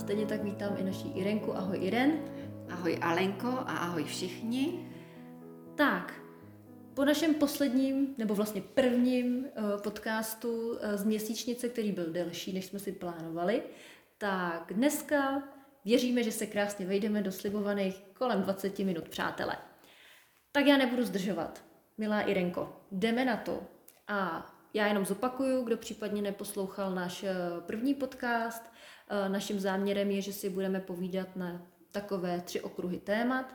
stejně tak vítám i naší Irenku. Ahoj Iren. Ahoj Alenko a ahoj všichni. Tak, po našem posledním, nebo vlastně prvním uh, podcastu uh, z měsíčnice, který byl delší, než jsme si plánovali, tak dneska věříme, že se krásně vejdeme do slibovaných kolem 20 minut, přátelé. Tak já nebudu zdržovat. Milá Irenko, jdeme na to. A já jenom zopakuju, kdo případně neposlouchal náš eh, první podcast. Eh, naším záměrem je, že si budeme povídat na takové tři okruhy témat.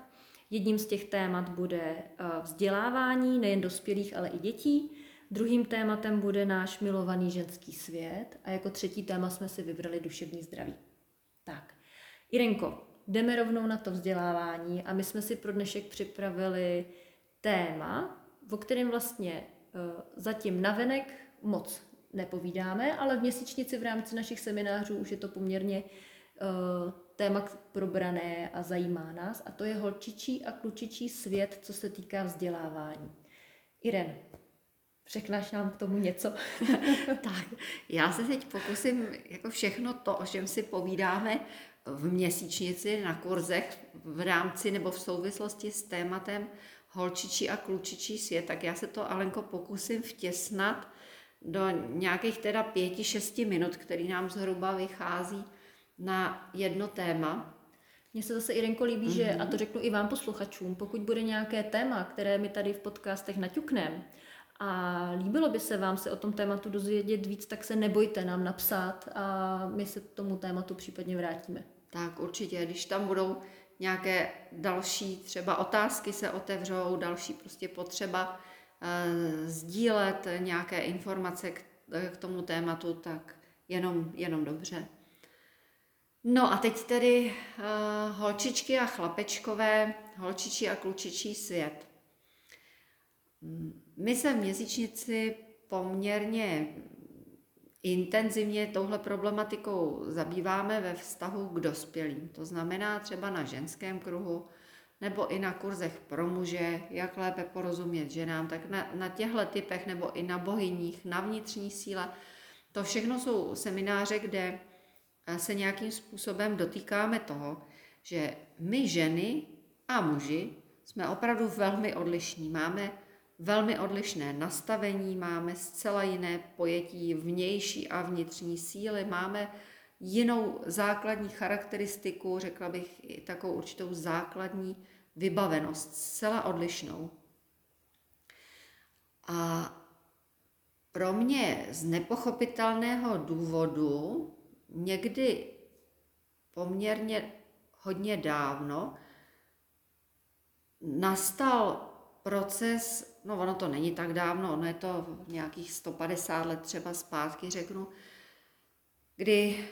Jedním z těch témat bude eh, vzdělávání nejen dospělých, ale i dětí. Druhým tématem bude náš milovaný ženský svět a jako třetí téma jsme si vybrali duševní zdraví. Tak, Irenko, jdeme rovnou na to vzdělávání a my jsme si pro dnešek připravili téma, o kterém vlastně uh, zatím navenek moc nepovídáme, ale v měsíčnici v rámci našich seminářů už je to poměrně uh, téma probrané a zajímá nás a to je holčičí a klučičí svět, co se týká vzdělávání. Iren, Řekneš nám k tomu něco? tak, já se teď pokusím jako všechno to, o čem si povídáme v měsíčnici na kurzech v rámci nebo v souvislosti s tématem holčičí a klučičí svět, tak já se to, Alenko, pokusím vtěsnat do nějakých teda pěti, šesti minut, který nám zhruba vychází na jedno téma. Mně se zase, Irenko, líbí, mm-hmm. že, a to řeknu i vám posluchačům, pokud bude nějaké téma, které my tady v podcastech naťukneme, a líbilo by se vám se o tom tématu dozvědět víc, tak se nebojte nám napsat a my se k tomu tématu případně vrátíme. Tak určitě, když tam budou nějaké další třeba otázky se otevřou, další prostě potřeba sdílet nějaké informace k, k tomu tématu, tak jenom, jenom dobře. No a teď tedy e, holčičky a chlapečkové, holčičí a klučičí svět. My se v měsíčnici poměrně intenzivně touhle problematikou zabýváme ve vztahu k dospělým. To znamená třeba na ženském kruhu nebo i na kurzech pro muže, jak lépe porozumět ženám, tak na, na těchto typech nebo i na bohyních, na vnitřní síle. To všechno jsou semináře, kde se nějakým způsobem dotýkáme toho, že my ženy a muži jsme opravdu velmi odlišní. Máme velmi odlišné nastavení, máme zcela jiné pojetí vnější a vnitřní síly, máme jinou základní charakteristiku, řekla bych i takovou určitou základní vybavenost, zcela odlišnou. A pro mě z nepochopitelného důvodu někdy poměrně hodně dávno nastal proces no ono to není tak dávno, ono je to nějakých 150 let třeba zpátky, řeknu, kdy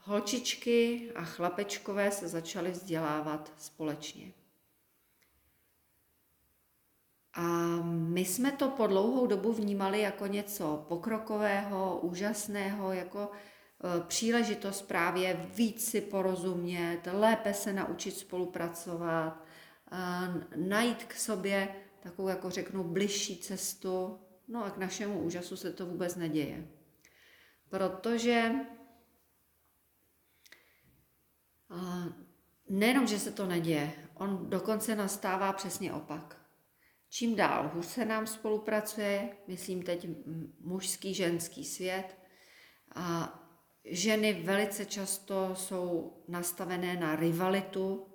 holčičky a chlapečkové se začaly vzdělávat společně. A my jsme to po dlouhou dobu vnímali jako něco pokrokového, úžasného, jako eh, příležitost právě víc si porozumět, lépe se naučit spolupracovat, najít k sobě takovou, jako řeknu, bližší cestu. No a k našemu úžasu se to vůbec neděje. Protože nejenom, že se to neděje, on dokonce nastává přesně opak. Čím dál hůř se nám spolupracuje, myslím teď mužský, ženský svět, a ženy velice často jsou nastavené na rivalitu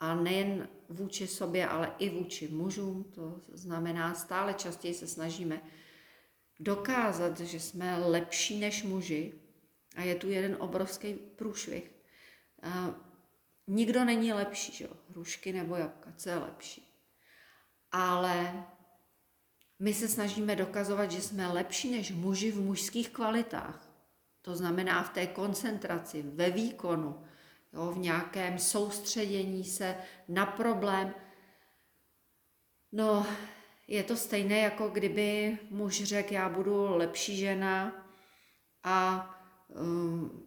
a nejen vůči sobě, ale i vůči mužům. To znamená, stále častěji se snažíme dokázat, že jsme lepší než muži. A je tu jeden obrovský průšvih. Nikdo není lepší, že jo? Hrušky nebo jabka, co je lepší. Ale my se snažíme dokazovat, že jsme lepší než muži v mužských kvalitách. To znamená v té koncentraci, ve výkonu, jo, v nějakém soustředění se na problém. No, je to stejné, jako kdyby muž řekl, já budu lepší žena a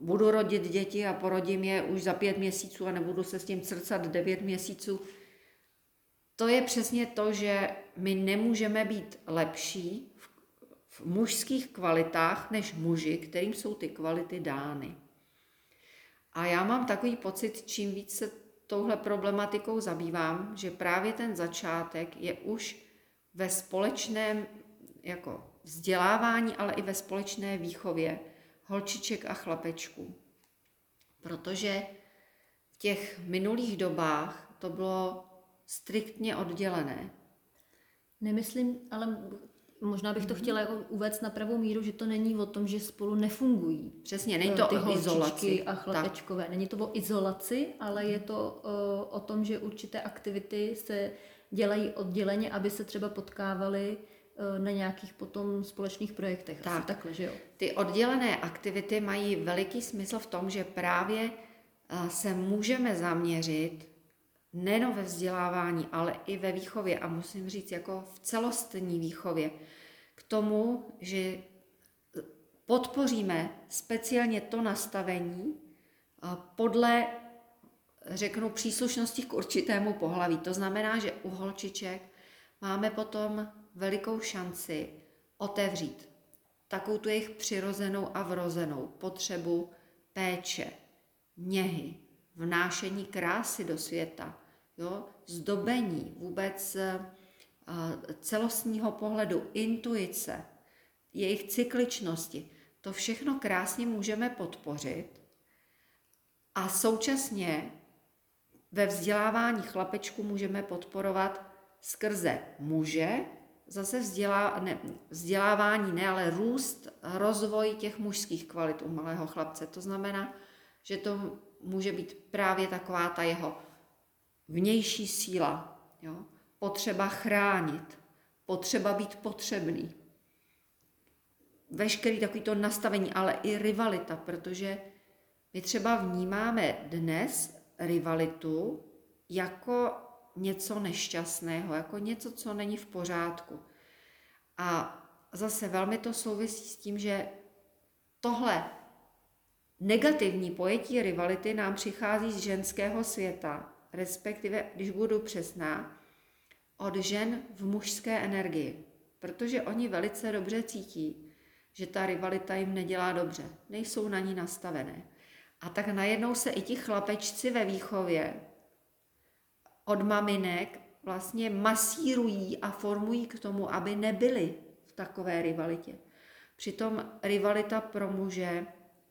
budu rodit děti a porodím je už za pět měsíců a nebudu se s tím crcat devět měsíců. To je přesně to, že my nemůžeme být lepší v, v mužských kvalitách než muži, kterým jsou ty kvality dány. A já mám takový pocit, čím víc se touhle problematikou zabývám, že právě ten začátek je už ve společném jako vzdělávání, ale i ve společné výchově holčiček a chlapečků. Protože v těch minulých dobách to bylo striktně oddělené. Nemyslím, ale možná bych to mm-hmm. chtěla jako uvést na pravou míru, že to není o tom, že spolu nefungují. Přesně, není to ty o izolaci. a chlapečkové. Tak. Není to o izolaci, ale je to uh, o tom, že určité aktivity se dělají odděleně, aby se třeba potkávali na nějakých potom společných projektech. Tak. Asi takhle, že jo? Ty oddělené aktivity mají veliký smysl v tom, že právě uh, se můžeme zaměřit nejen ve vzdělávání, ale i ve výchově a musím říct jako v celostní výchově k tomu, že podpoříme speciálně to nastavení podle, řeknu, příslušnosti k určitému pohlaví. To znamená, že u holčiček máme potom velikou šanci otevřít takovou tu jejich přirozenou a vrozenou potřebu péče, něhy, vnášení krásy do světa, jo, zdobení, vůbec eh, celostního pohledu, intuice, jejich cykličnosti, to všechno krásně můžeme podpořit a současně ve vzdělávání chlapečku můžeme podporovat skrze muže, zase vzdělá, ne, vzdělávání ne, ale růst, rozvoj těch mužských kvalit u malého chlapce. To znamená, že to může být právě taková ta jeho vnější síla, jo? potřeba chránit, potřeba být potřebný. Veškerý takovýto nastavení, ale i rivalita, protože my třeba vnímáme dnes rivalitu jako něco nešťastného, jako něco, co není v pořádku. A zase velmi to souvisí s tím, že tohle negativní pojetí rivality nám přichází z ženského světa, respektive, když budu přesná, od žen v mužské energii, protože oni velice dobře cítí, že ta rivalita jim nedělá dobře, nejsou na ní nastavené. A tak najednou se i ti chlapečci ve výchově od maminek vlastně masírují a formují k tomu, aby nebyli v takové rivalitě. Přitom rivalita pro muže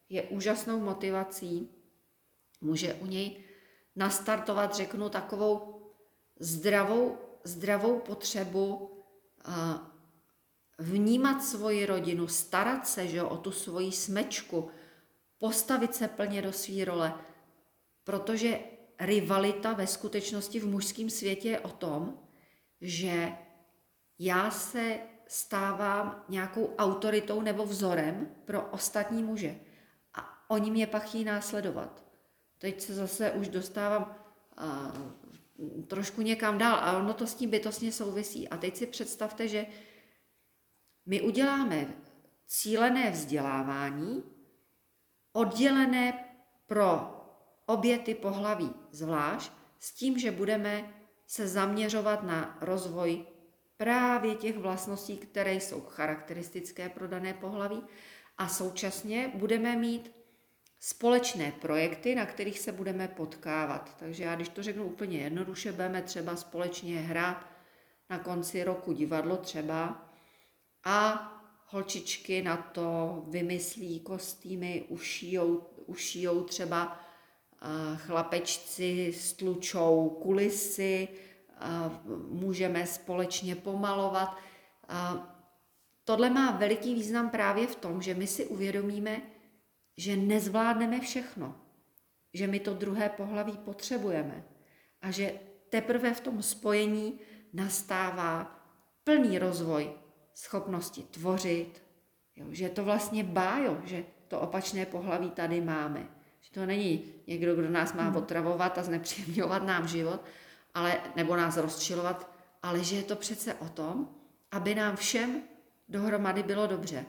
je úžasnou motivací, může u něj nastartovat, řeknu, takovou zdravou, zdravou potřebu vnímat svoji rodinu, starat se že, o tu svoji smečku, postavit se plně do své role, protože rivalita ve skutečnosti v mužském světě je o tom, že já se stávám nějakou autoritou nebo vzorem pro ostatní muže a oni mě pak chtějí následovat teď se zase už dostávám a, trošku někam dál a ono to s tím bytostně souvisí. A teď si představte, že my uděláme cílené vzdělávání, oddělené pro obě ty pohlaví zvlášť, s tím, že budeme se zaměřovat na rozvoj právě těch vlastností, které jsou charakteristické pro dané pohlaví a současně budeme mít společné projekty, na kterých se budeme potkávat. Takže já, když to řeknu úplně jednoduše, budeme třeba společně hrát na konci roku divadlo třeba a holčičky na to vymyslí kostýmy, ušijou, ušijou třeba chlapečci stlučou kulisy, můžeme společně pomalovat. Tohle má veliký význam právě v tom, že my si uvědomíme, že nezvládneme všechno, že my to druhé pohlaví potřebujeme a že teprve v tom spojení nastává plný rozvoj schopnosti tvořit, jo, že je to vlastně bájo, že to opačné pohlaví tady máme. To není někdo, kdo nás má hmm. otravovat a znepříjemňovat nám život, ale, nebo nás rozčilovat, ale že je to přece o tom, aby nám všem dohromady bylo dobře.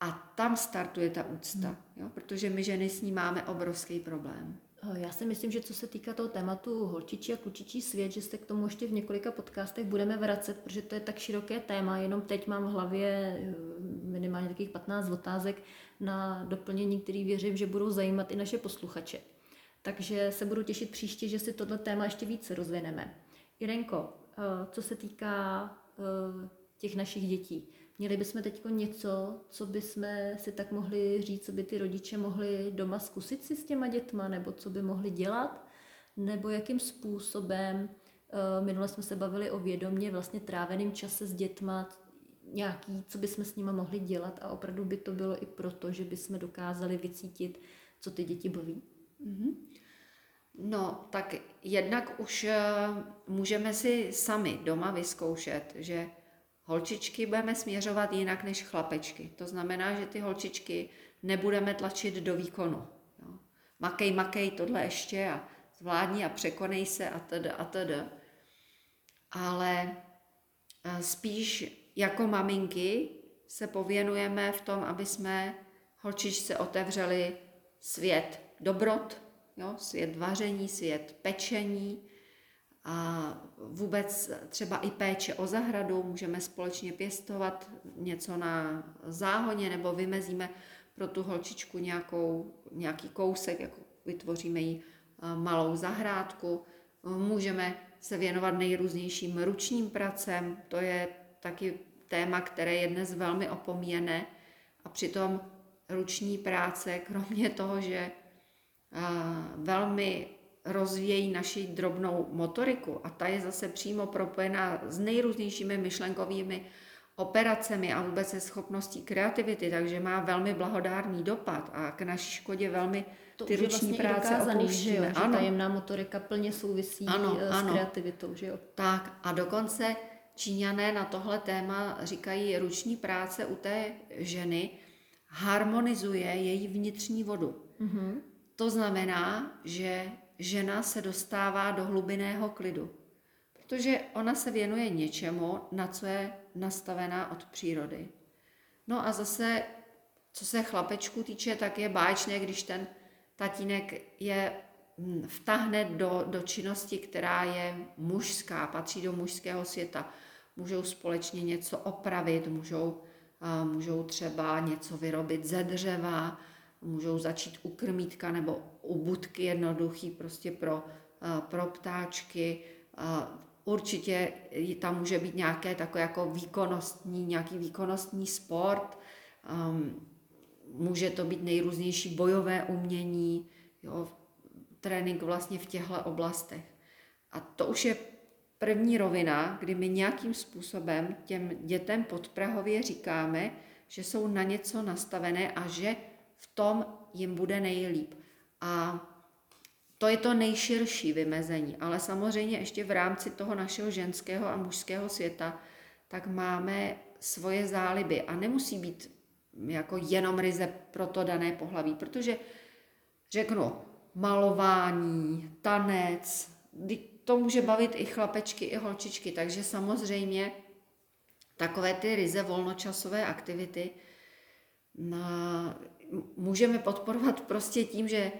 A tam startuje ta úcta, hmm. jo? protože my ženy s ní máme obrovský problém. Eh, já si myslím, že co se týká toho tématu holčičí a klučičí svět, že se k tomu ještě v několika podcastech budeme vracet, protože to je tak široké téma. Jenom teď mám v hlavě eh, minimálně takových 15 otázek na doplnění, který věřím, že budou zajímat i naše posluchače. Takže se budu těšit příště, že si tohle téma ještě více rozvineme. Irenko, eh, co se týká eh, těch našich dětí, měli bychom teď něco, co bychom si tak mohli říct, co by ty rodiče mohli doma zkusit si s těma dětma, nebo co by mohli dělat, nebo jakým způsobem, eh, minule jsme se bavili o vědomě vlastně tráveným čase s dětma, nějaký, co bychom s nimi mohli dělat a opravdu by to bylo i proto, že bychom dokázali vycítit, co ty děti baví. Mm-hmm. No, tak jednak už eh, můžeme si sami doma vyzkoušet, že holčičky budeme směřovat jinak než chlapečky. To znamená, že ty holčičky nebudeme tlačit do výkonu. Jo. Makej, makej, tohle ještě a zvládni a překonej se a tedy a tedy. Ale eh, spíš jako maminky se pověnujeme v tom, aby jsme holčičce otevřeli svět dobrot, jo, svět vaření, svět pečení a vůbec třeba i péče o zahradu, můžeme společně pěstovat něco na záhoně nebo vymezíme pro tu holčičku nějakou, nějaký kousek, jako vytvoříme jí eh, malou zahrádku. Můžeme se věnovat nejrůznějším ručním pracem, to je taky téma, které je dnes velmi opomíjené a přitom ruční práce, kromě toho, že velmi rozvíjejí naši drobnou motoriku a ta je zase přímo propojená s nejrůznějšími myšlenkovými operacemi a vůbec se schopností kreativity, takže má velmi blahodárný dopad a k naší škodě velmi to ty ruční vlastně práce dokázaný, že, jo, že ano. tajemná motorika plně souvisí ano, eh, s ano. kreativitou. Že jo? Tak a dokonce Číňané na tohle téma říkají, ruční práce u té ženy harmonizuje její vnitřní vodu. Mm-hmm. To znamená, že žena se dostává do hlubinného klidu, protože ona se věnuje něčemu, na co je nastavená od přírody. No a zase, co se chlapečku týče, tak je báječné, když ten tatínek je vtahne do, do činnosti, která je mužská, patří do mužského světa. Můžou společně něco opravit, můžou, můžou třeba něco vyrobit ze dřeva, můžou začít u krmítka nebo u budky jednoduchý prostě pro, pro ptáčky. Určitě tam může být nějaké takové jako výkonnostní, nějaký výkonnostní sport, může to být nejrůznější bojové umění, jo, trénink vlastně v těchto oblastech. A to už je první rovina, kdy my nějakým způsobem těm dětem podprahově říkáme, že jsou na něco nastavené a že v tom jim bude nejlíp. A to je to nejširší vymezení, ale samozřejmě ještě v rámci toho našeho ženského a mužského světa, tak máme svoje záliby a nemusí být jako jenom ryze pro to dané pohlaví, protože řeknu malování, tanec, to může bavit i chlapečky, i holčičky, takže samozřejmě takové ty ryze volnočasové aktivity na, můžeme podporovat prostě tím, že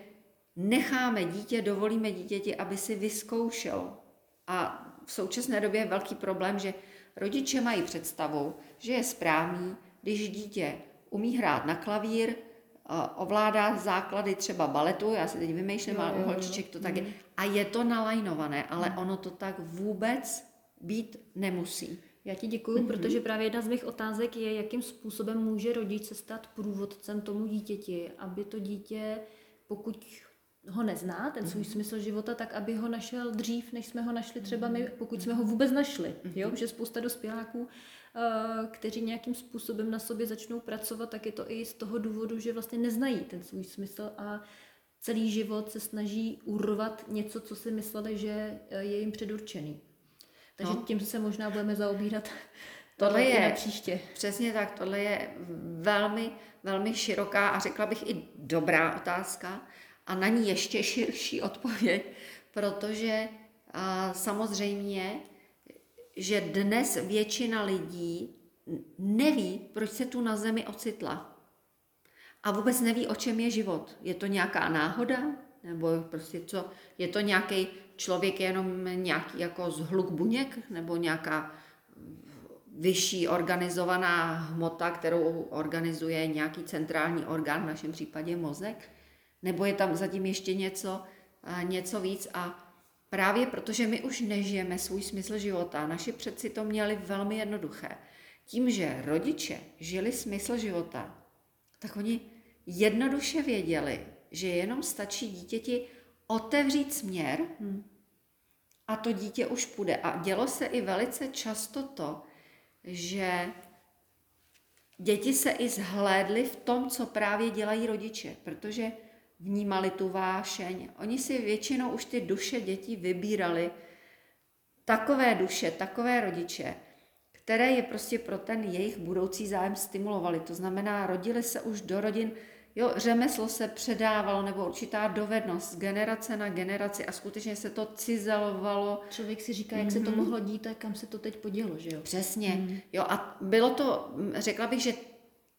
necháme dítě, dovolíme dítěti, aby si vyzkoušel. A v současné době je velký problém, že rodiče mají představu, že je správný, když dítě umí hrát na klavír, ovládá základy třeba baletu, já si teď vymýšlím, ale u holčiček to tak je, mm. a je to nalajnované, ale mm. ono to tak vůbec být nemusí. Já ti děkuji, mm-hmm. protože právě jedna z mých otázek je, jakým způsobem může rodič se stát průvodcem tomu dítěti, aby to dítě, pokud ho nezná, ten svůj mm-hmm. smysl života, tak aby ho našel dřív, než jsme ho našli třeba my, pokud jsme ho vůbec našli. Mm-hmm. Jo? Že spousta dospěláků Eh, kteří nějakým způsobem na sobě začnou pracovat, tak je to i z toho důvodu, že vlastně neznají ten svůj smysl a celý život se snaží urvat něco, co si mysleli, že eh, je jim předurčený. Takže no. tím se možná budeme zaobírat Tohle je příště. Přesně tak, tohle je velmi, velmi široká a řekla bych i dobrá otázka a na ní ještě širší odpověď, protože samozřejmě že dnes většina lidí neví, proč se tu na zemi ocitla. A vůbec neví, o čem je život. Je to nějaká náhoda? Nebo prostě co? Je to nějaký člověk jenom nějaký jako zhluk buněk? Nebo nějaká vyšší organizovaná hmota, kterou organizuje nějaký centrální orgán, v našem případě mozek? Nebo je tam zatím ještě něco, něco víc a právě protože my už nežijeme svůj smysl života, naši předci to měli velmi jednoduché. Tím, že rodiče žili smysl života, tak oni jednoduše věděli, že jenom stačí dítěti otevřít směr hmm. a to dítě už půjde. A dělo se i velice často to, že děti se i zhlédly v tom, co právě dělají rodiče, protože vnímali tu vášeň. Oni si většinou už ty duše dětí vybírali, takové duše, takové rodiče, které je prostě pro ten jejich budoucí zájem stimulovali. To znamená, rodili se už do rodin, jo, řemeslo se předávalo nebo určitá dovednost z generace na generaci a skutečně se to cizelovalo. Člověk si říká, jak mm-hmm. se to mhm. mohlo dít a kam se to teď podělo, že jo? Přesně. Mm-hmm. Jo, a bylo to, řekla bych, že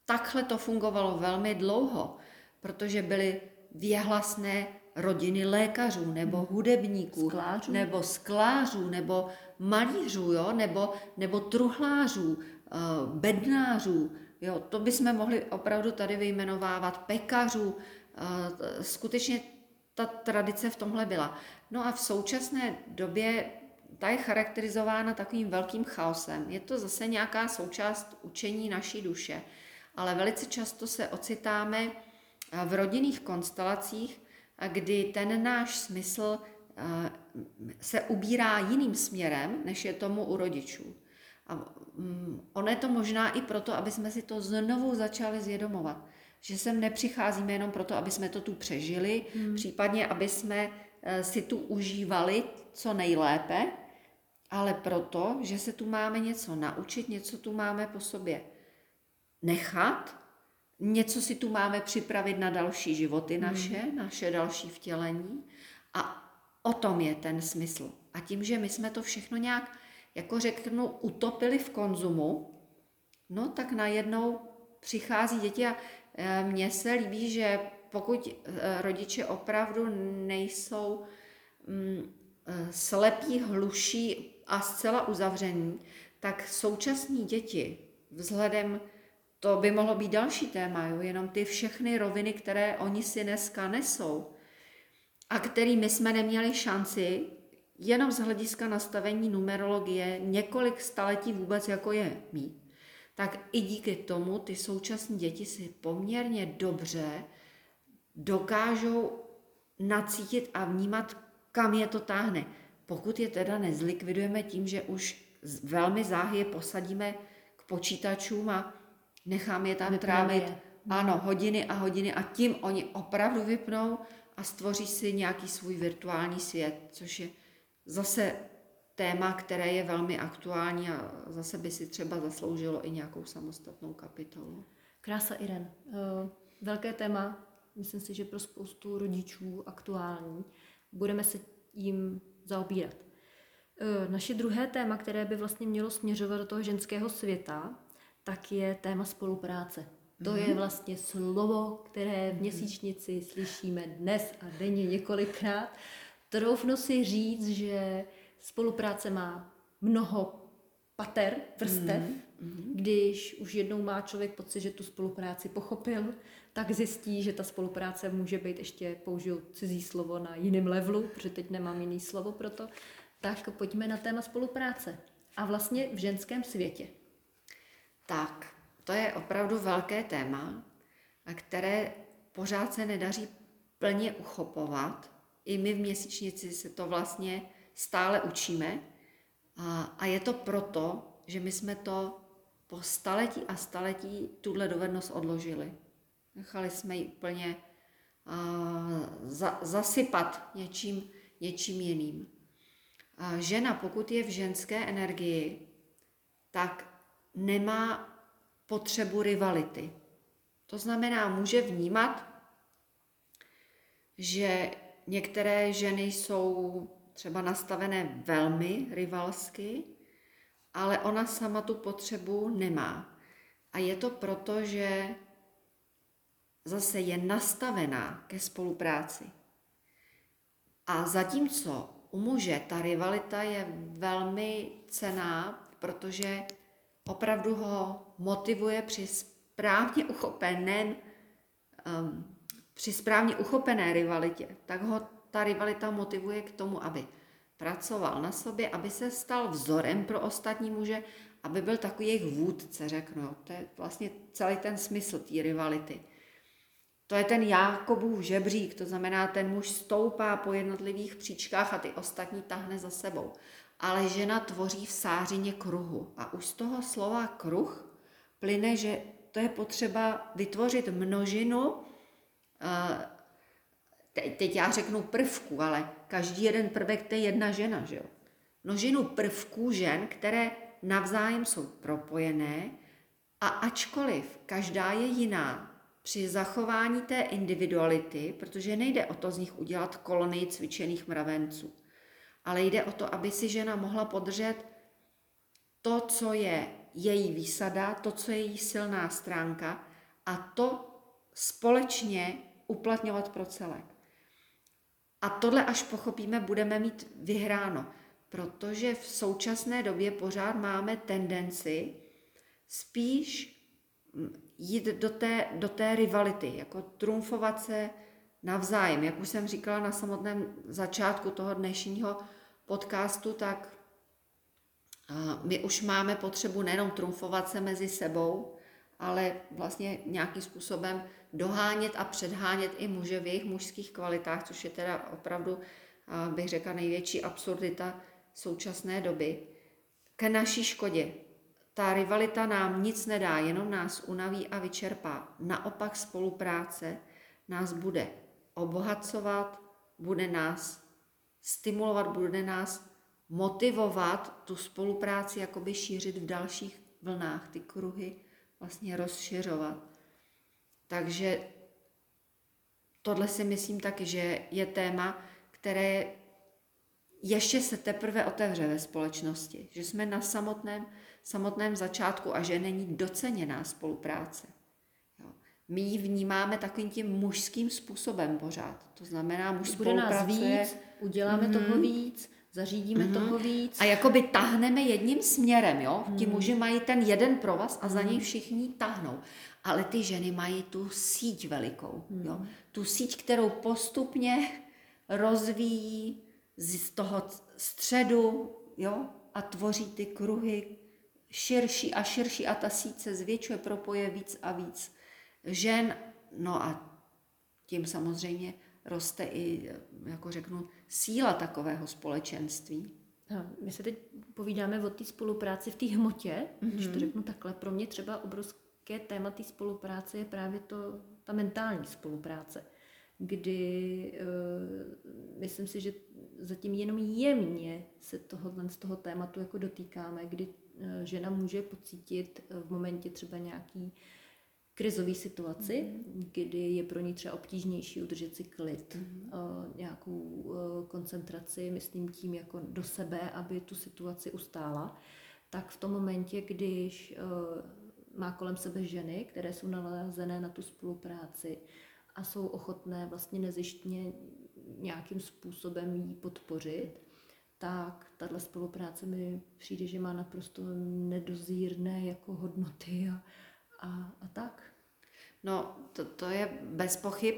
takhle to fungovalo velmi dlouho, protože byly věhlasné rodiny lékařů nebo mhm. hudebníků, sklářů. nebo sklářů, nebo malířů, jo? Nebo, nebo truhlářů, eh, bednářů, jo? to bychom mohli opravdu tady vyjmenovávat, pekařů, eh, skutečně ta tradice v tomhle byla. No a v současné době ta je charakterizována takovým velkým chaosem. Je to zase nějaká součást učení naší duše, ale velice často se ocitáme v rodinných konstelacích, kdy ten náš smysl se ubírá jiným směrem, než je tomu u rodičů. A mm, ono je to možná i proto, aby jsme si to znovu začali zvědomovat. Že sem nepřicházíme jenom proto, aby jsme to tu přežili, hmm. případně aby jsme eh, si tu užívali co nejlépe, ale proto, že se tu máme něco naučit, něco tu máme po sobě nechat něco si tu máme připravit na další životy hmm. naše, hmm. naše další vtělení a o tom je ten smysl. A tím, že my jsme to všechno nějak, jako řeknu, utopili v konzumu, no tak najednou přichází děti a e, mně se líbí, že pokud e, rodiče opravdu nejsou mm, e, slepí, hluší a zcela uzavření, tak současní děti vzhledem to by mohlo být další téma, jo? jenom ty všechny roviny, které oni si dneska nesou a kterými jsme neměli šanci jenom z hlediska nastavení numerologie několik staletí vůbec jako je mít, tak i díky tomu ty současné děti si poměrně dobře dokážou nacítit a vnímat, kam je to táhne. Pokud je teda nezlikvidujeme tím, že už velmi záhy je posadíme k počítačům a nechám je tam trávit ano, hodiny a hodiny a tím oni opravdu vypnou a stvoří si nějaký svůj virtuální svět, což je zase téma, které je velmi aktuální a zase by si třeba zasloužilo i nějakou samostatnou kapitolu. Krása Iren. Eh, velké téma, myslím si, že pro spoustu rodičů aktuální. Budeme se jim zaobírat. Eh, naše druhé téma, které by vlastně mělo směřovat do toho ženského světa, tak je téma spolupráce. To mm-hmm. je vlastně slovo, které v měsíčnici slyšíme dnes a denně několikrát. Troufnu si říct, že spolupráce má mnoho pater, vrstev, mm-hmm. když už jednou má člověk pocit, že tu spolupráci pochopil, tak zjistí, že ta spolupráce může být ještě, použiju cizí slovo na jiném levelu, protože teď nemám jiný slovo pro to, tak pojďme na téma spolupráce. A vlastně v ženském světě. Tak, to je opravdu velké téma, a které pořád se nedaří plně uchopovat. I my v měsíčnici se to vlastně stále učíme. A, a je to proto, že my jsme to po staletí a staletí tuhle dovednost odložili. Nechali jsme ji úplně a, za, zasypat něčím, něčím jiným. A žena, pokud je v ženské energii, tak nemá potřebu rivality. To znamená, může vnímat, že některé ženy jsou třeba nastavené velmi rivalsky, ale ona sama tu potřebu nemá. A je to proto, že zase je nastavená ke spolupráci. A zatímco u muže ta rivalita je velmi cená, protože opravdu ho motivuje při správně uchopeném, um, při správně uchopené rivalitě, tak ho ta rivalita motivuje k tomu, aby pracoval na sobě, aby se stal vzorem pro ostatní muže, aby byl takový jejich vůdce, řeknu. To je vlastně celý ten smysl té rivality. To je ten Jákobův žebřík, to znamená, ten muž stoupá po jednotlivých příčkách a ty ostatní tahne za sebou. Ale žena tvoří v sářině kruhu. A už z toho slova kruh plyne, že to je potřeba vytvořit množinu, teď já řeknu prvků, ale každý jeden prvek to je jedna žena, že jo? Množinu prvků žen, které navzájem jsou propojené a ačkoliv každá je jiná, při zachování té individuality, protože nejde o to z nich udělat kolonii cvičených mravenců, ale jde o to, aby si žena mohla podržet to, co je její výsada, to, co je její silná stránka a to společně uplatňovat pro celek. A tohle, až pochopíme, budeme mít vyhráno, protože v současné době pořád máme tendenci spíš jít do té, do té rivality, jako trumfovat se navzájem. Jak už jsem říkala na samotném začátku toho dnešního podcastu, tak my už máme potřebu nejenom trumfovat se mezi sebou, ale vlastně nějakým způsobem dohánět a předhánět i muže v jejich mužských kvalitách, což je teda opravdu, bych řekla, největší absurdita současné doby, k naší škodě. Ta rivalita nám nic nedá, jenom nás unaví a vyčerpá. Naopak spolupráce nás bude obohacovat, bude nás stimulovat, bude nás motivovat tu spolupráci jakoby šířit v dalších vlnách, ty kruhy vlastně rozšiřovat. Takže tohle si myslím taky, že je téma, které ještě se teprve otevře ve společnosti, že jsme na samotném, samotném začátku a že není doceněná spolupráce. My ji vnímáme takovým tím mužským způsobem pořád. To znamená, muž Bude nás víc, uděláme mm-hmm. toho víc, zařídíme mm-hmm. toho víc. A jakoby tahneme jedním směrem, jo? Mm. Ti muži mají ten jeden provaz a za něj všichni tahnou. Ale ty ženy mají tu síť velikou, mm. jo? Tu síť, kterou postupně rozvíjí z toho středu, jo? A tvoří ty kruhy širší a širší a ta síť se zvětšuje, propoje víc a víc žen. No a tím samozřejmě roste i, jako řeknu, síla takového společenství. My se teď povídáme o té spolupráci v té hmotě, mm-hmm. když to mhm. řeknu takhle. Pro mě třeba obrovské téma té spolupráce je právě to, ta mentální spolupráce, kdy uh, myslím si, že zatím jenom jemně se tohohle z toho tématu jako dotýkáme, kdy uh, žena může pocítit v momentě třeba nějaký uh, krizové situaci, mm-hmm. kdy je pro ní třeba obtížnější udržet si klid, mm-hmm. uh, nějakou uh, koncentraci, myslím tím jako do sebe, aby tu situaci ustála, tak v tom momentě, když uh, má kolem sebe ženy, které jsou nalazené na tu spolupráci a jsou ochotné vlastně nezištně nějakým způsobem jí podpořit, tak tahle spolupráce mi přijde, že má naprosto nedozírné jako hodnoty a, a, a tak. No, to, to je bez pochyb.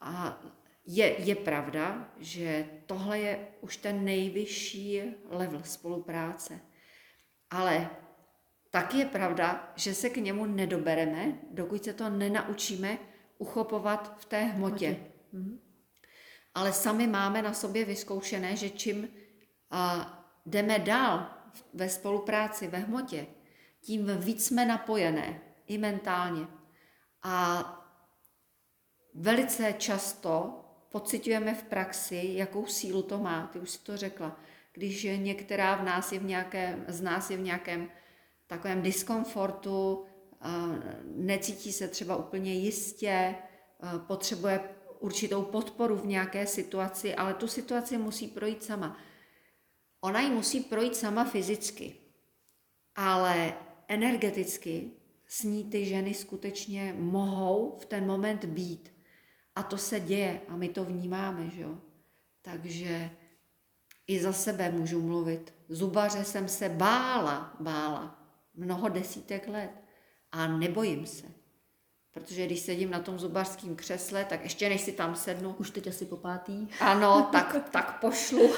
A je, je pravda, že tohle je už ten nejvyšší level spolupráce. Ale tak je pravda, že se k němu nedobereme, dokud se to nenaučíme uchopovat v té hmotě. Mhm. Ale sami máme na sobě vyzkoušené, že čím a, jdeme dál ve spolupráci, ve hmotě, tím víc jsme napojené i mentálně. A velice často pocitujeme v praxi, jakou sílu to má. Ty už si to řekla. Když některá v nás je v nějakém, z nás je v nějakém takovém diskomfortu, necítí se třeba úplně jistě, potřebuje určitou podporu v nějaké situaci, ale tu situaci musí projít sama. Ona ji musí projít sama fyzicky, ale energeticky s ní ty ženy skutečně mohou v ten moment být. A to se děje a my to vnímáme, že jo. Takže i za sebe můžu mluvit. Zubaře jsem se bála, bála mnoho desítek let a nebojím se, Protože když sedím na tom zubařském křesle, tak ještě než si tam sednu, Už teď asi po pátý. ano, tak, tak pošlu,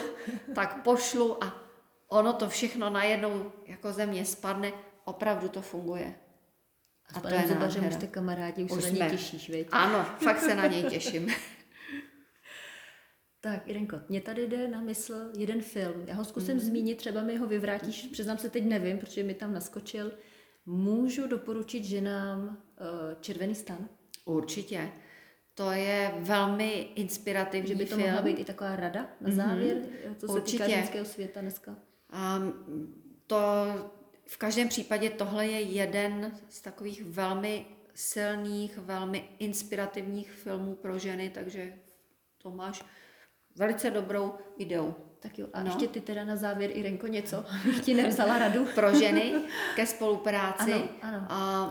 tak pošlu a ono to všechno najednou jako ze mě spadne, opravdu to funguje. A, to je zubařem už jste kamarádi, už, Už se na něj jsme. těšíš, viď? Ano, fakt se na něj těším. Tak, Irenko, mě tady jde na mysl jeden film. Já ho zkusím Mhm. mm. zmínit, třeba mi ho vyvrátíš, přiznám se teď nevím, protože mi tam naskočil. Můžu doporučit ženám uh, Červený stan? Určitě. To je velmi inspirativní Že by to film. mohla být i taková rada na závěr, mm-hmm. co se Určitě. týká ženského světa dneska. A to v každém případě tohle je jeden z takových velmi silných, velmi inspirativních filmů pro ženy, takže to máš velice dobrou ideu. Tak jo, a No. no. ještě ty teda na závěr, Irenko, něco, abych ti nevzala radu. Pro ženy ke spolupráci. Ano, ano. A,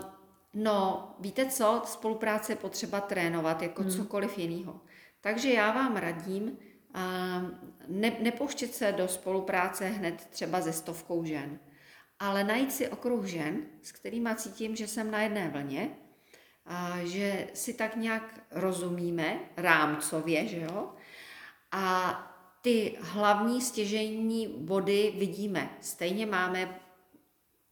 no, víte co? Spolupráce je potřeba trénovat jako Hmm. cokoliv jiného. Takže já vám radím, a, ne, nepouštět se do spolupráce hned třeba ze stovkou žen, ale najít si okruh žen, s kterými cítím, že jsem na jedné vlně, a že si tak nějak rozumíme rámcově, že jo? A ty hlavní stěžejní body vidíme. Stejně máme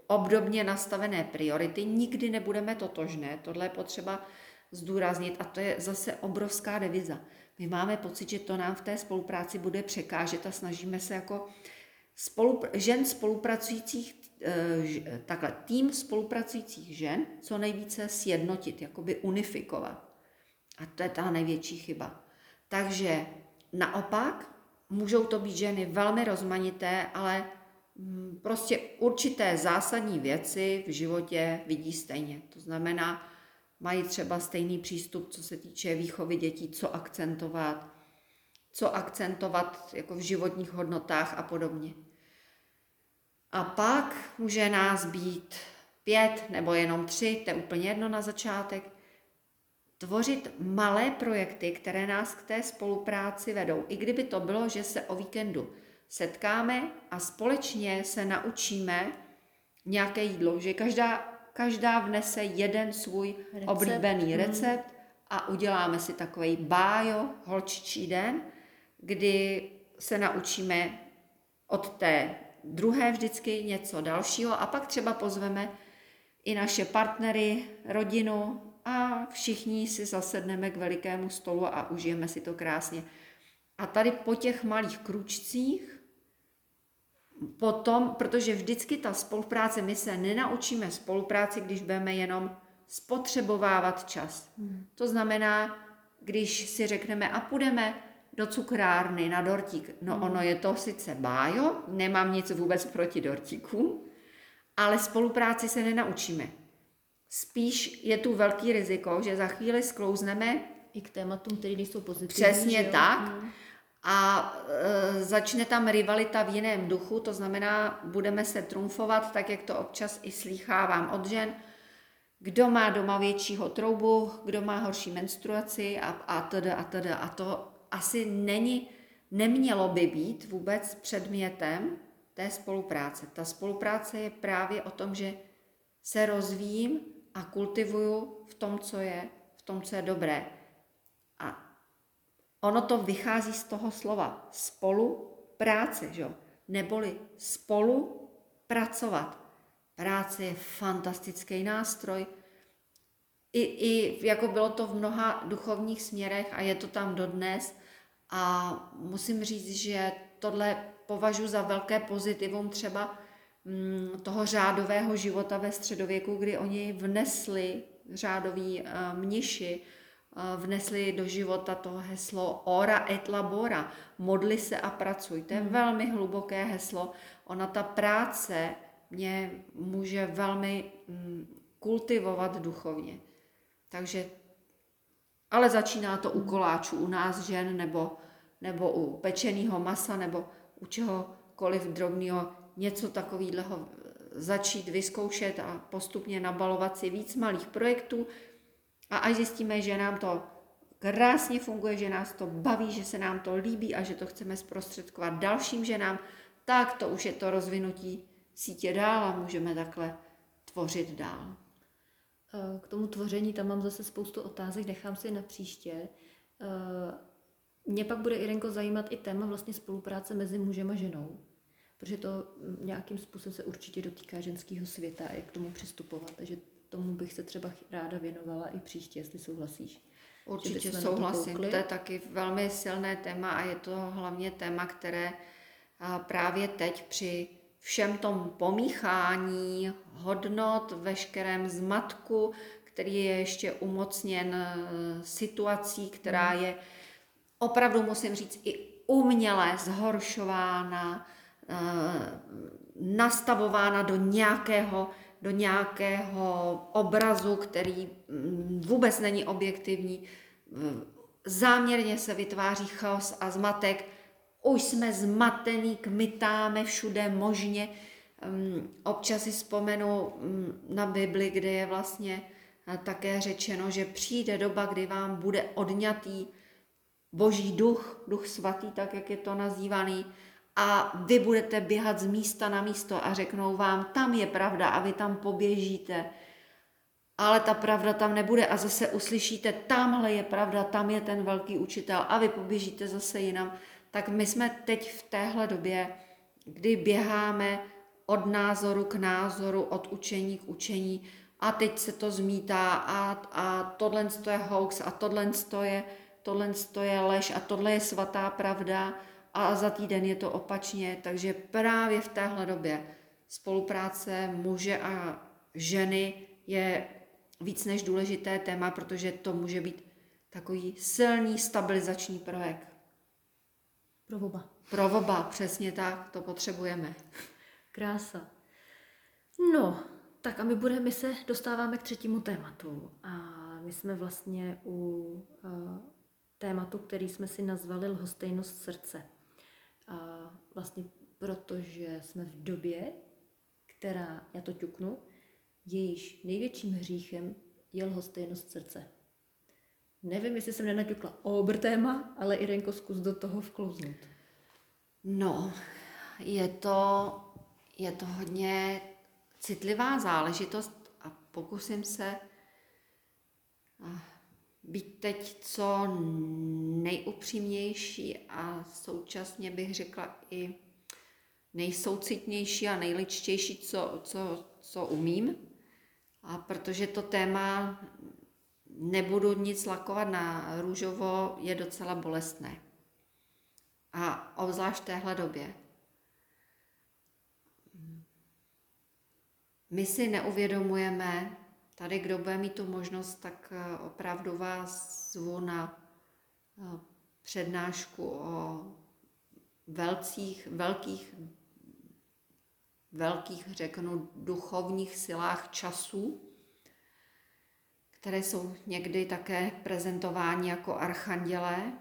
obdobně nastavené priority, nikdy nebudeme totožné, tohle je potřeba zdůraznit a to je zase obrovská deviza. My máme pocit, že to nám v té spolupráci bude překážet a snažíme se jako spolupr- žen spolupracujících, takhle, tým spolupracujících žen co nejvíce sjednotit, jakoby unifikovat. A to je ta největší chyba. Takže naopak můžou to být ženy velmi rozmanité, ale mm, prostě určité zásadní věci v životě vidí stejně. To znamená, mají třeba stejný přístup, co se týče výchovy dětí, co akcentovat, co akcentovat jako v životních hodnotách a podobně. A pak může nás být pět nebo jenom tři, to je úplně jedno na začátek, tvořit malé projekty, které nás k té spolupráci vedou. I kdyby to bylo, že se o víkendu setkáme a společně se naučíme nějaké jídlo, že každá, každá vnese jeden svůj Recept, oblíbený mm. recept a uděláme si takový bájo, holčičí den, kdy se naučíme od té druhé vždycky něco dalšího a pak třeba pozveme i naše partnery, rodinu a všichni si zasedneme k velikému stolu a užijeme si to krásně. A tady po těch malých kručcích, potom, protože vždycky ta spolupráce, my se nenaučíme spolupráci, když budeme jenom spotřebovávat čas. Hmm. To znamená, když si řekneme a půjdeme do cukrárny na dortík, no hmm. ono je to sice bájo, nemám nic vůbec proti dortíkům, ale spolupráci se nenaučíme. Spíš je tu velký riziko, že za chvíli sklouzneme I k tématům, které nejsou pozitivní. Přesně že jo? tak. Mm. a e, začne tam rivalita v jiném duchu, to znamená, budeme se trumfovat, tak jak to občas i slýchávám od žen, kdo má doma většího troubu, kdo má horší menstruaci a, a teda a teda. A to asi není, nemělo by být vůbec předmětem té spolupráce. Ta spolupráce je právě o tom, že se rozvíjím a kultivuju v tom, co je, v tom, co je dobré. A ono to vychází z toho slova spolupráce, že neboli spolu pracovat. Práce je fantastický nástroj. I, I jako bylo to v mnoha duchovních směrech a je to tam dodnes. A musím říct, že tohle považuji za velké pozitivum třeba mm, toho řádového života ve středověku, kdy oni vnesli řádoví uh, mniši, uh, vnesli do života to heslo ora et labora, modli se a pracuj. To je velmi hluboké heslo. Ona ta práce mě může velmi mm, kultivovat duchovně. Takže, ale začíná to u koláčů, u nás žen, nebo, nebo u pečeného masa, nebo u čehokoliv drobného, něco takového začít vyzkoušet a postupně nabalovat si víc malých projektů a až zjistíme, že nám to krásně funguje, že nás to baví, že se nám to líbí a že to chceme zprostředkovat dalším ženám, tak to už je to rozvinutí sítě dál a můžeme takhle tvořit dál. Eh, k tomu tvoření tam mám zase spoustu otázek, nechám si je na příště. Eh, mě pak bude, Irenko, zajímat i téma vlastně spolupráce mezi mužem a ženou, protože to nějakým způsobem se určitě dotýká ženského světa a jak k tomu přistupovat. Takže tomu bych se třeba ráda věnovala i příště, jestli souhlasíš. Určitě souhlasím. To, to je taky velmi silné téma a je to hlavně téma, které právě teď při všem tom pomíchání hodnot, veškerém zmatku, který je ještě umocněn e, situací, která hmm. je opravdu, musím říct, i uměle zhoršována, e, nastavována do nějakého, do nějakého obrazu, který mm, vůbec není objektivní. Záměrně se vytváří chaos a zmatek, už jsme zmatený, kmitáme všude možně. Občas si vzpomenu um, na Bibli, kde je vlastně uh, také řečeno, že přijde doba, kdy vám bude odňatý boží duch, duch svatý, tak jak je to nazývaný, a vy budete běhat z místa na místo a řeknou vám, tam je pravda a vy tam poběžíte. Ale ta pravda tam nebude a zase uslyšíte, tamhle je pravda, tam je ten velký učitel a vy poběžíte zase jinam tak my jsme teď v téhle době, kdy běháme od názoru k názoru, od učení k učení a teď se to zmítá a, a tohle je hoax a tohle je, tohle je lež a tohle je svatá pravda a za týden je to opačně. Takže právě v téhle době spolupráce muže a ženy je víc než důležité téma, protože to může být takový silný stabilizační projekt. Pro oba. Pro oba, přesně tak, to potřebujeme. Krása. No, tak a my, budeme, my se dostáváme k třetímu tématu. A my jsme vlastně u uh, tématu, který jsme si nazvali lhostejnost srdce. A vlastně protože jsme v době, která, já to ťuknu, jejíž největším hříchem je lhostejnost srdce. Nevím, jestli jsem nenaťukla obr téma, ale Irenko, zkus do toho vklouznout. No, je to, je to hodně citlivá záležitost a pokusím se být teď co nejupřímnější a současně bych řekla i nejsoucitnější a nejličtější, co, co, co umím. A protože to téma nebudu nic lakovat na růžovo, je docela bolestné. A obzvlášť v téhle době. My si neuvědomujeme, tady kdo bude mít tu možnost, tak eh, opravdu vás zvu na eh, přednášku o velcích, velkých, velkých, řeknu, duchovních silách času, které jsou někdy také prezentováni jako archandělé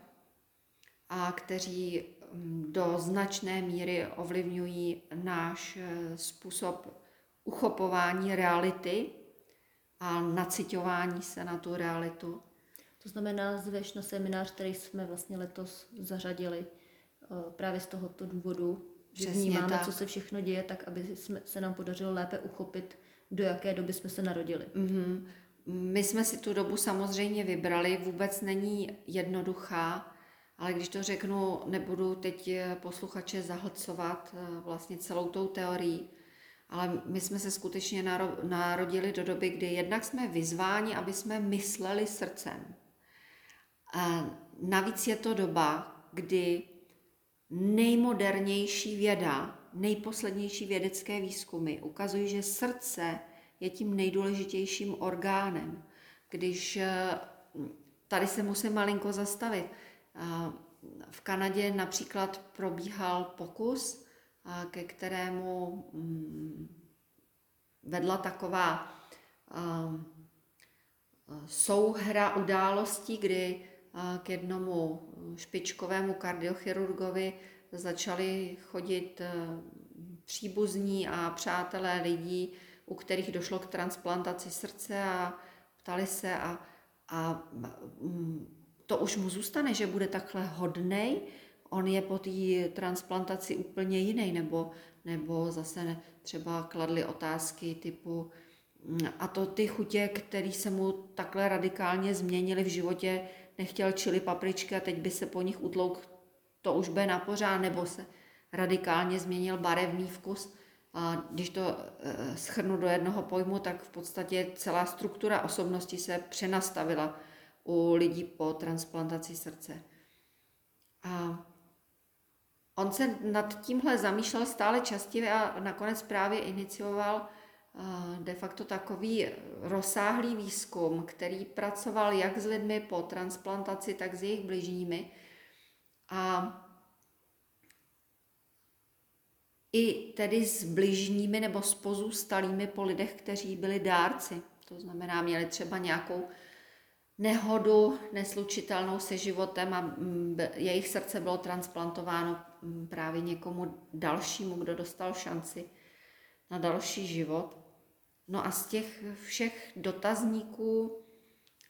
a kteří mm, do značné míry ovlivňují náš eh, způsob uchopování reality a nacitování se na tu realitu. To znamená, zveš na seminář, který jsme vlastně letos zařadili eh, právě z tohoto důvodu, že Přesně vnímáme, tak. co se všechno děje, tak aby se nám podařilo lépe uchopit, do jaké doby jsme se narodili. Mm-hmm. My jsme si tu dobu samozřejmě vybrali, vůbec není jednoduchá, ale když to řeknu, nebudu teď posluchače zahlcovat eh, vlastně celou tou teorií, ale my jsme se skutečně narodili do doby, kdy jednak jsme vyzváni, aby jsme mysleli srdcem. A navíc je to doba, kdy nejmodernější věda, nejposlednější vědecké výzkumy ukazují, že srdce je tím nejdůležitějším orgánem. Když eh, tady se musím malinko zastavit. Eh, v Kanadě například probíhal pokus, eh, ke kterému mm, vedla taková souhra událostí, kdy k jednomu špičkovému kardiochirurgovi začali chodit příbuzní a přátelé lidí, u kterých došlo k transplantaci srdce a ptali se a, a mm, to už mu zůstane, že bude takhle hodnej, on je po té transplantaci úplně jiný, nebo, nebo zase třeba kladli otázky typu, a to ty chutě, které se mu takhle radikálně změnily v životě, nechtěl čili papričky a teď by se po nich utlouk, to už bude na pořád, nebo se radikálně změnil barevný vkus. A když to e, schrnu do jednoho pojmu, tak v podstatě celá struktura osobnosti se přenastavila u lidí po transplantaci srdce. A on se nad tímhle zamýšlel stále častěji a nakonec právě inicioval de facto takový rozsáhlý výzkum, který pracoval jak s lidmi po transplantaci, tak s jejich bližními. A i tedy s bližními nebo s pozůstalými po lidech, kteří byli dárci. To znamená, měli třeba nějakou nehodu neslučitelnou se životem a mm, jejich srdce bylo transplantováno mm, právě někomu dalšímu, kdo dostal šanci na další život. No a z těch všech dotazníků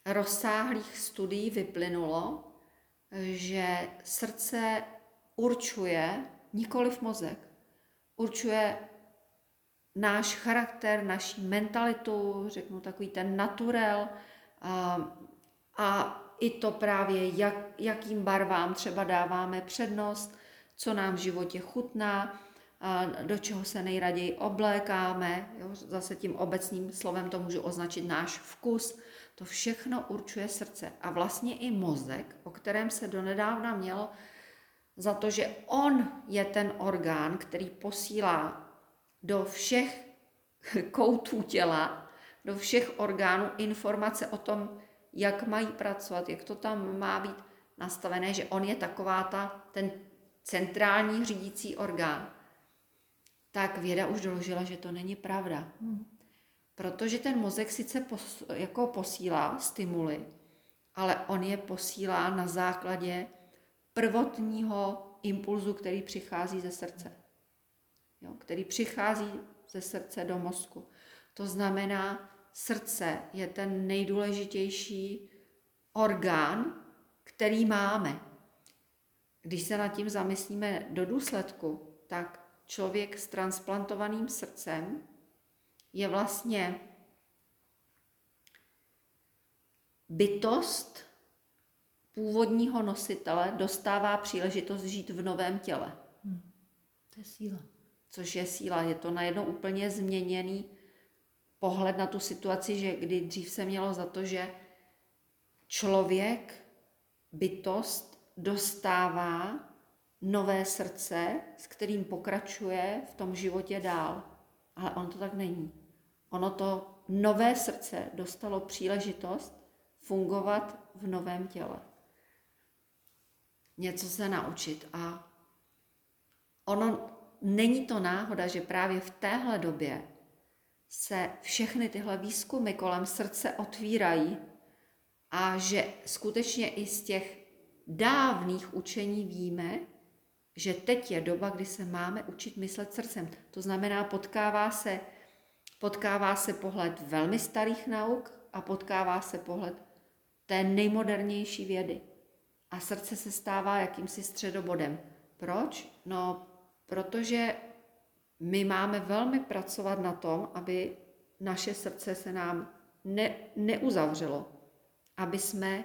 rozsáhlých studií vyplynulo, že srdce určuje nikoliv mozek, určuje náš charakter, naši mentalitu, řeknu takový ten naturel a, a i to právě, jak, jakým barvám třeba dáváme přednost, co nám v životě chutná, do čeho se nejraději oblékáme, jo, zase tím obecným slovem to můžu označit náš vkus, to všechno určuje srdce. A vlastně i mozek, o kterém se donedávna mělo za to, že on je ten orgán, který posílá do všech koutů těla, do všech orgánů informace o tom, jak mají pracovat, jak to tam má být nastavené, že on je taková ta, ten centrální řídící orgán tak věda už doložila, že to není pravda. Hmm. Protože ten mozek sice pos, jako posílá stimuly, ale on je posílá na základě prvotního impulzu, který přichází ze srdce. Jo, který přichází ze srdce do mozku. To znamená, srdce je ten nejdůležitější orgán, který máme. Když se nad tím zamyslíme do důsledku, tak člověk s transplantovaným srdcem je vlastně bytost původního nositele dostává příležitost žít v novém těle. Hmm. To je síla. Což je síla. Je to najednou úplně změněný pohled na tu situaci, že kdy dřív se mělo za to, že člověk, bytost dostává nové srdce, s kterým pokračuje v tom životě dál. Ale ono to tak není. Ono to nové srdce dostalo příležitost fungovat v novém těle. Něco se naučit. A ono není to náhoda, že právě v téhle době se všechny tyhle výzkumy kolem srdce otvírají a že skutečně i z těch dávných učení víme, že teď je doba, kdy se máme učit myslet srdcem. To znamená, potkává se, potkává se pohled velmi starých nauk a potkává se pohled té nejmodernější vědy. A srdce se stává jakýmsi středobodem. Proč? No, protože my máme velmi pracovat na tom, aby naše srdce se nám ne, neuzavřelo, aby jsme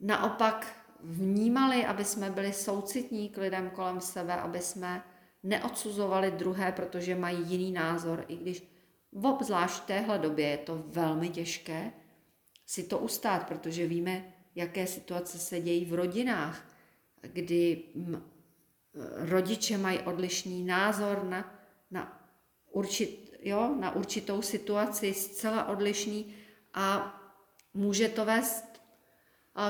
naopak vnímali, aby jsme byli soucitní k lidem kolem sebe, aby jsme neodsuzovali druhé, protože mají jiný názor, i když v obzvlášť téhle době je to velmi těžké si to ustát, protože víme, jaké situace se dějí v rodinách, kdy rodiče mají odlišný názor na, na, určit, jo, na určitou situaci, zcela odlišný a může to vést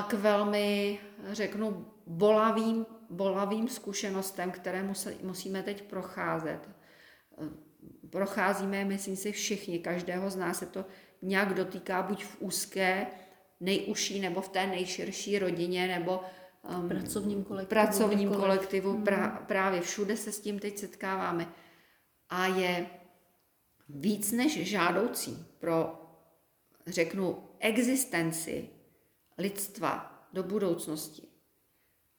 k velmi, řeknu, bolavým, bolavým zkušenostem, které musí, musíme teď procházet. Procházíme, myslím si, všichni, každého z nás se to nějak dotýká, buď v úzké, nejužší, nebo v té nejširší rodině, nebo um, pracovním kolektivu. Pracovním kolektivu mm. pra, právě všude se s tím teď setkáváme. A je víc než žádoucí pro, řeknu, existenci lidstva do budoucnosti,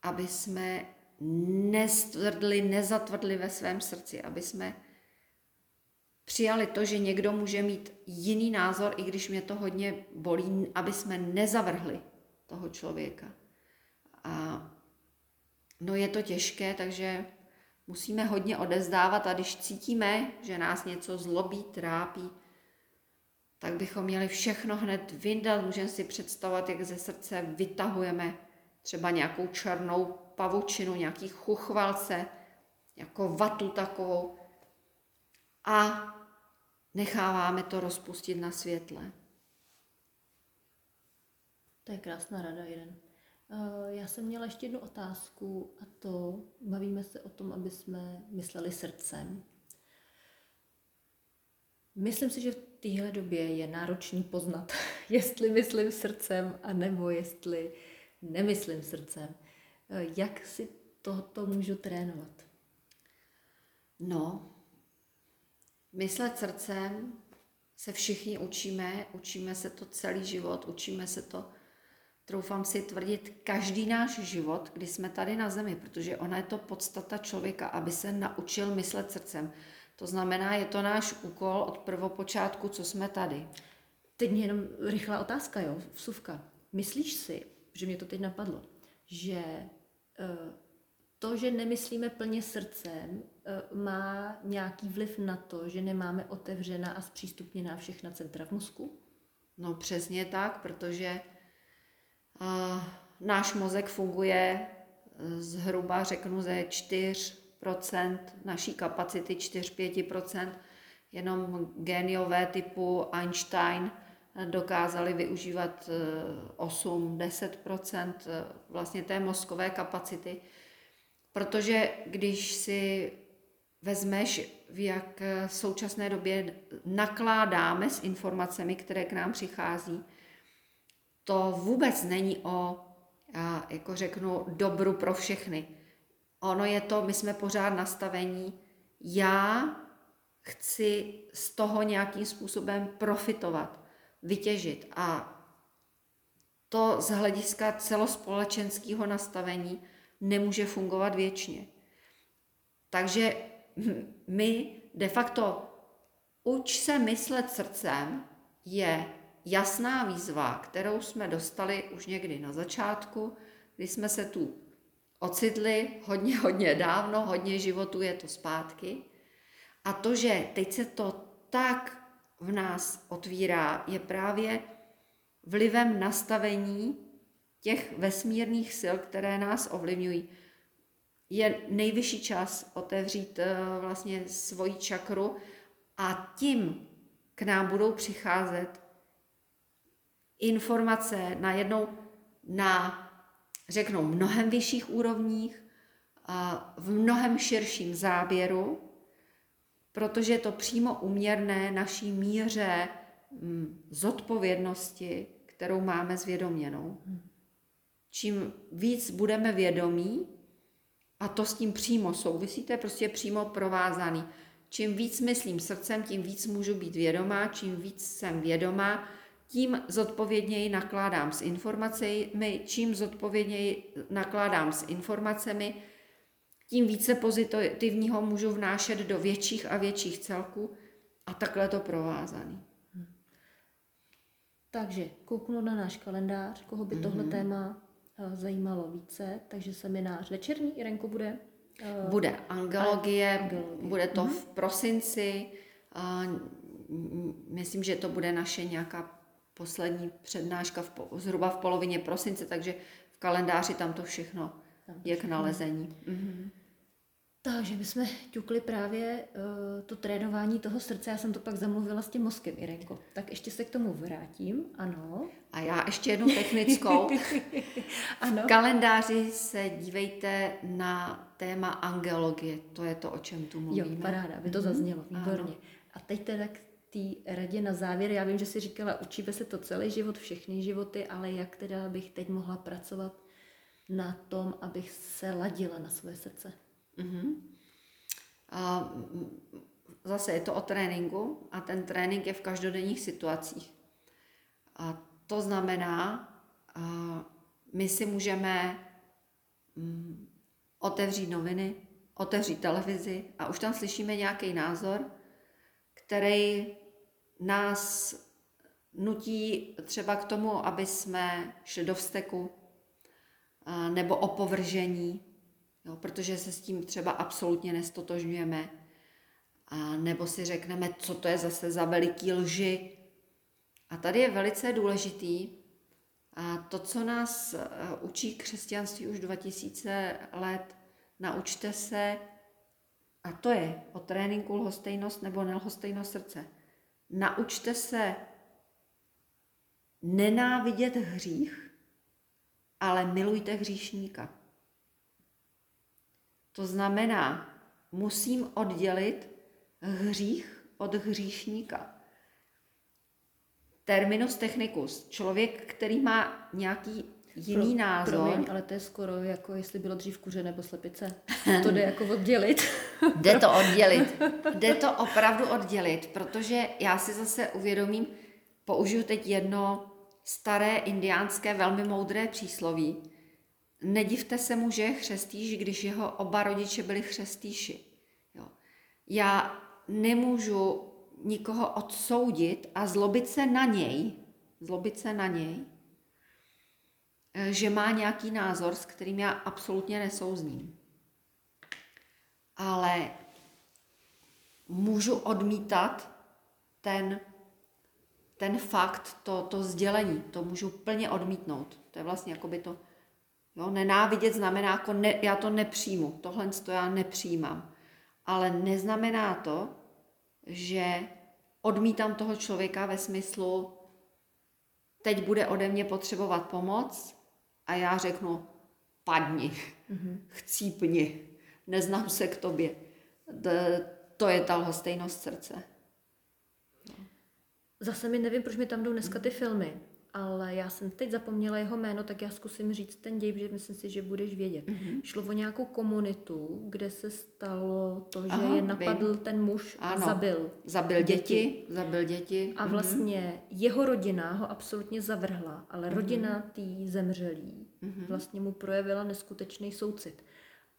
aby jsme nestvrdli, nezatvrdli ve svém srdci, aby jsme přijali to, že někdo může mít jiný názor, i když mě to hodně bolí, aby jsme nezavrhli toho člověka. A no je to těžké, takže musíme hodně odezdávat a když cítíme, že nás něco zlobí, trápí, tak bychom měli všechno hned vyndat. Můžeme si představovat, jak ze srdce vytahujeme třeba nějakou černou pavučinu, nějaký chuchvalce, jako vatu takovou a necháváme to rozpustit na světle. To je krásná rada, jeden. Eh, já jsem měla ještě jednu otázku a to, bavíme se o tom, aby jsme mysleli srdcem. Myslím si, že v téhle době je náročný poznat, jestli myslím srdcem, anebo jestli nemyslím srdcem. Eh, jak si tohoto můžu trénovat? No, myslet srdcem se všichni učíme, učíme se to celý život, učíme se to, troufám si tvrdit, každý náš život, kdy jsme tady na zemi, protože ona je to podstata člověka, aby se naučil myslet srdcem. To znamená, je to náš úkol od prvopočátku, co jsme tady. Teď mě jenom rychlá otázka, jo, vsuvka. Myslíš si, že mě to teď napadlo, že uh, to, že nemyslíme plně srdcem, uh, má nějaký vliv na to, že nemáme otevřená a zpřístupněná všechna centra v mozku? No přesně tak, protože uh, náš mozek funguje zhruba, řeknu, ze 4% naší kapacity, 4-5%, jenom géniové typu Einstein dokázali využívat 8-10 eh, vlastně té mozkové kapacity. Protože když si vezmeš, v jak v současné době nakládáme s informacemi, které k nám přichází, to vůbec není o, jako řeknu, dobru pro všechny. Ono je to, my jsme pořád nastavení, já chci z toho nějakým způsobem profitovat vytěžit. A to z hlediska celospolečenského nastavení nemůže fungovat věčně. Takže my de facto uč se myslet srdcem je jasná výzva, kterou jsme dostali už někdy na začátku, kdy jsme se tu ocitli hodně, hodně dávno, hodně životů je to zpátky. A to, že teď se to tak v nás otvírá, je právě vlivem nastavení těch vesmírných sil, které nás ovlivňují. Je nejvyšší čas otevřít eh, vlastně svoji čakru a tím k nám budou přicházet informace najednou na, řeknou, mnohem vyšších úrovních, v mnohem širším záběru, protože je to přímo uměrné naší míře mm, zodpovědnosti, kterou máme zvědoměnou. Čím víc budeme vědomí, a to s tím přímo souvisí, to je prostě přímo provázaný. Čím víc myslím srdcem, tím víc můžu být vědomá, čím víc jsem vědomá, tím zodpovědněji nakládám s informacemi, čím zodpovědněji nakládám s informacemi, tím více pozitivního můžu vnášet do větších a větších celků a takhle to provázaný. Takže kouknu na náš kalendář, koho by tohle mm-hmm. téma zajímalo více, takže seminář večerní, Irenko bude? Uh, bude angelogie, angelogie, bude to mm-hmm. v prosinci, myslím, že to bude naše nějaká poslední přednáška v, zhruba v polovině prosince, takže v kalendáři tam to všechno tam je k nalezení. Mm-hmm. Takže my jsme ťukli právě uh, to trénování toho srdce, já jsem to pak zamluvila s tím mozkem, Irenko. Tak ještě se k tomu vrátím, ano. A já ještě jednu technickou. ano. V kalendáři se dívejte na téma angeologie, to je to, o čem tu mluvíme. Jo, paráda, aby to mm-hmm. zaznělo, výborně. Ano. A teď teda k té radě na závěr, já vím, že si říkala, učíme se to celý život, všechny životy, ale jak teda bych teď mohla pracovat na tom, abych se ladila na své srdce? Mm-hmm. A zase je to o tréninku a ten trénink je v každodenních situacích. A to znamená, a my si můžeme mm, otevřít noviny, otevřít televizi a už tam slyšíme nějaký názor který nás nutí třeba k tomu, aby jsme šli do vzteku nebo opovržení, jo, protože se s tím třeba absolutně nestotožňujeme, a nebo si řekneme, co to je zase za veliký lži. A tady je velice důležitý a to, co nás učí křesťanství už 2000 let, naučte se, a to je o tréninku lhostejnost nebo nelhostejnost srdce. Naučte se nenávidět hřích, ale milujte hříšníka. To znamená, musím oddělit hřích od hříšníka. Terminus technicus. Člověk, který má nějaký jiný Pro, názor. Promiň, ale to je skoro jako jestli bylo dřív kuře nebo slepice. To jde jako oddělit. Jde to oddělit. Jde to opravdu oddělit, protože já si zase uvědomím, použiju teď jedno staré indiánské velmi moudré přísloví. Nedivte se mu, že je chřestýš, když jeho oba rodiče byli chřestýši. Jo. Já nemůžu nikoho odsoudit a zlobit se na něj, zlobit se na něj, že má nějaký názor, s kterým já absolutně nesouzním. Ale můžu odmítat ten ten fakt, to, to sdělení, to můžu plně odmítnout. To je vlastně jako by to, jo, nenávidět znamená, jako ne, já to nepřijmu, tohle to já nepřijímám. Ale neznamená to, že odmítám toho člověka ve smyslu, teď bude ode mě potřebovat pomoc a já řeknu, padni, mm-hmm. chcípni, neznám se k tobě. To je ta lhostejnost srdce. Zase mi nevím, proč mi tam jdou dneska ty filmy, ale já jsem teď zapomněla jeho jméno, tak já zkusím říct ten děj, protože myslím si, že budeš vědět. Mm-hmm. Šlo o nějakou komunitu, kde se stalo to, že Aha, je napadl vím. ten muž a ano. zabil. Zabil děti, děti. zabil děti. A mhm. vlastně mm-hmm. jeho rodina ho absolutně zavrhla, ale mm-hmm. rodina tý zemřelý mm-hmm. vlastně mu projevila neskutečný soucit.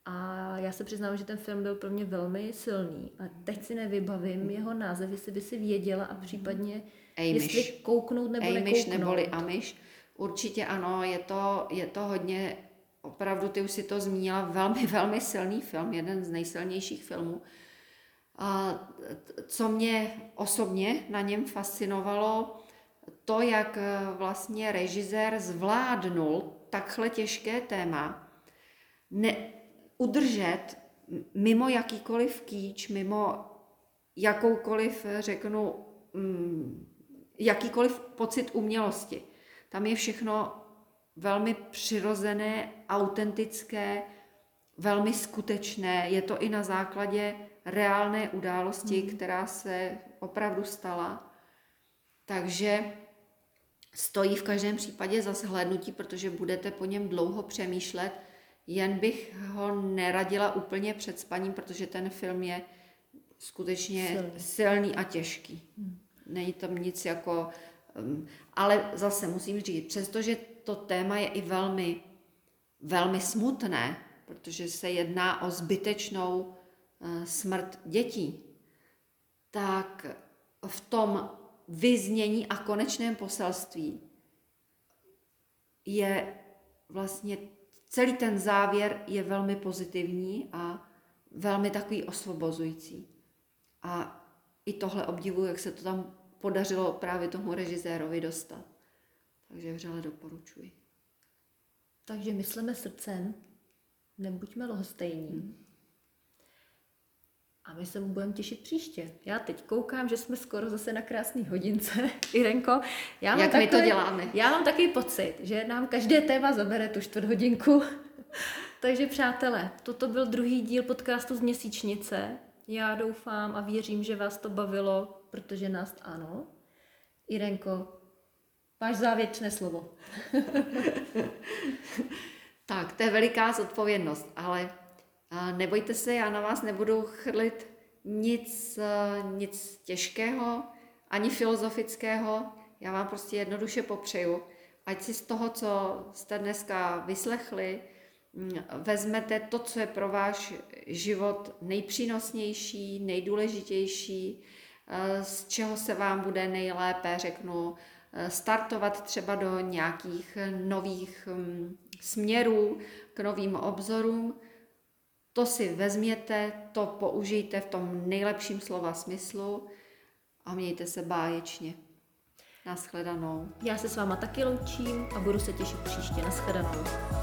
A já se přiznám, že ten film byl pro mě velmi silný. A teď si nevybavím jeho název, jestli by si věděla a případně Amish. jestli kouknout nebo Amish nekouknout. neboli Amish. Určitě ano, je to, je to hodně, opravdu ty už si to zmínila, velmi, velmi silný film, jeden z nejsilnějších filmů. A co mě osobně na něm fascinovalo, to, jak vlastně režisér zvládnul takhle těžké téma, ne, udržet mimo jakýkoliv kýč, mimo jakoukoliv, řeknu, mm, jakýkoliv pocit umělosti. Tam je všechno velmi přirozené, autentické, velmi skutečné. Je to i na základě reálné události, mm. která se opravdu stala. Takže stojí v každém případě za shlédnutí, protože budete po něm dlouho přemýšlet, jen bych ho neradila úplně před spaním, protože ten film je skutečně silný, silný a těžký. Hmm. Není tam nic jako... Um, ale zase musím říct, přestože to téma je i velmi, velmi smutné, protože se jedná o zbytečnou uh, smrt dětí, tak v tom vyznění a konečném poselství je vlastně celý ten závěr je velmi pozitivní a velmi takový osvobozující. A i tohle obdivuju, jak se to tam podařilo právě tomu režisérovi dostat. Takže vřele doporučuji. Takže myslíme srdcem, nebuďme lhostejní. Hmm. A my se budeme těšit příště. Já teď koukám, že jsme skoro zase na krásný hodince. Irenko, já mám Jak takový, my to děláme? Já mám takový pocit, že nám každé téma zabere tu čtvrt hodinku. Takže přátelé, toto byl druhý díl podcastu z měsíčnice. Já doufám a věřím, že vás to bavilo, protože nás ano. Irenko, máš závěrečné slovo. tak, to je veliká zodpovědnost, ale Nebojte se, já na vás nebudu chrlit nic, nic těžkého, ani filozofického. Já vám prostě jednoduše popřeju, ať si z toho, co jste dneska vyslechli, vezmete to, co je pro váš život nejpřínosnější, nejdůležitější eh, z čeho se vám bude nejlépe, řeknu, eh, startovat třeba do nějakých nových hm, směrů, k novým obzorům. To si vezměte, to použijte v tom nejlepším slova smyslu a mějte se báječně. Naschledanou. Já se s váma taky loučím a budu se těšit příště. Naschledanou.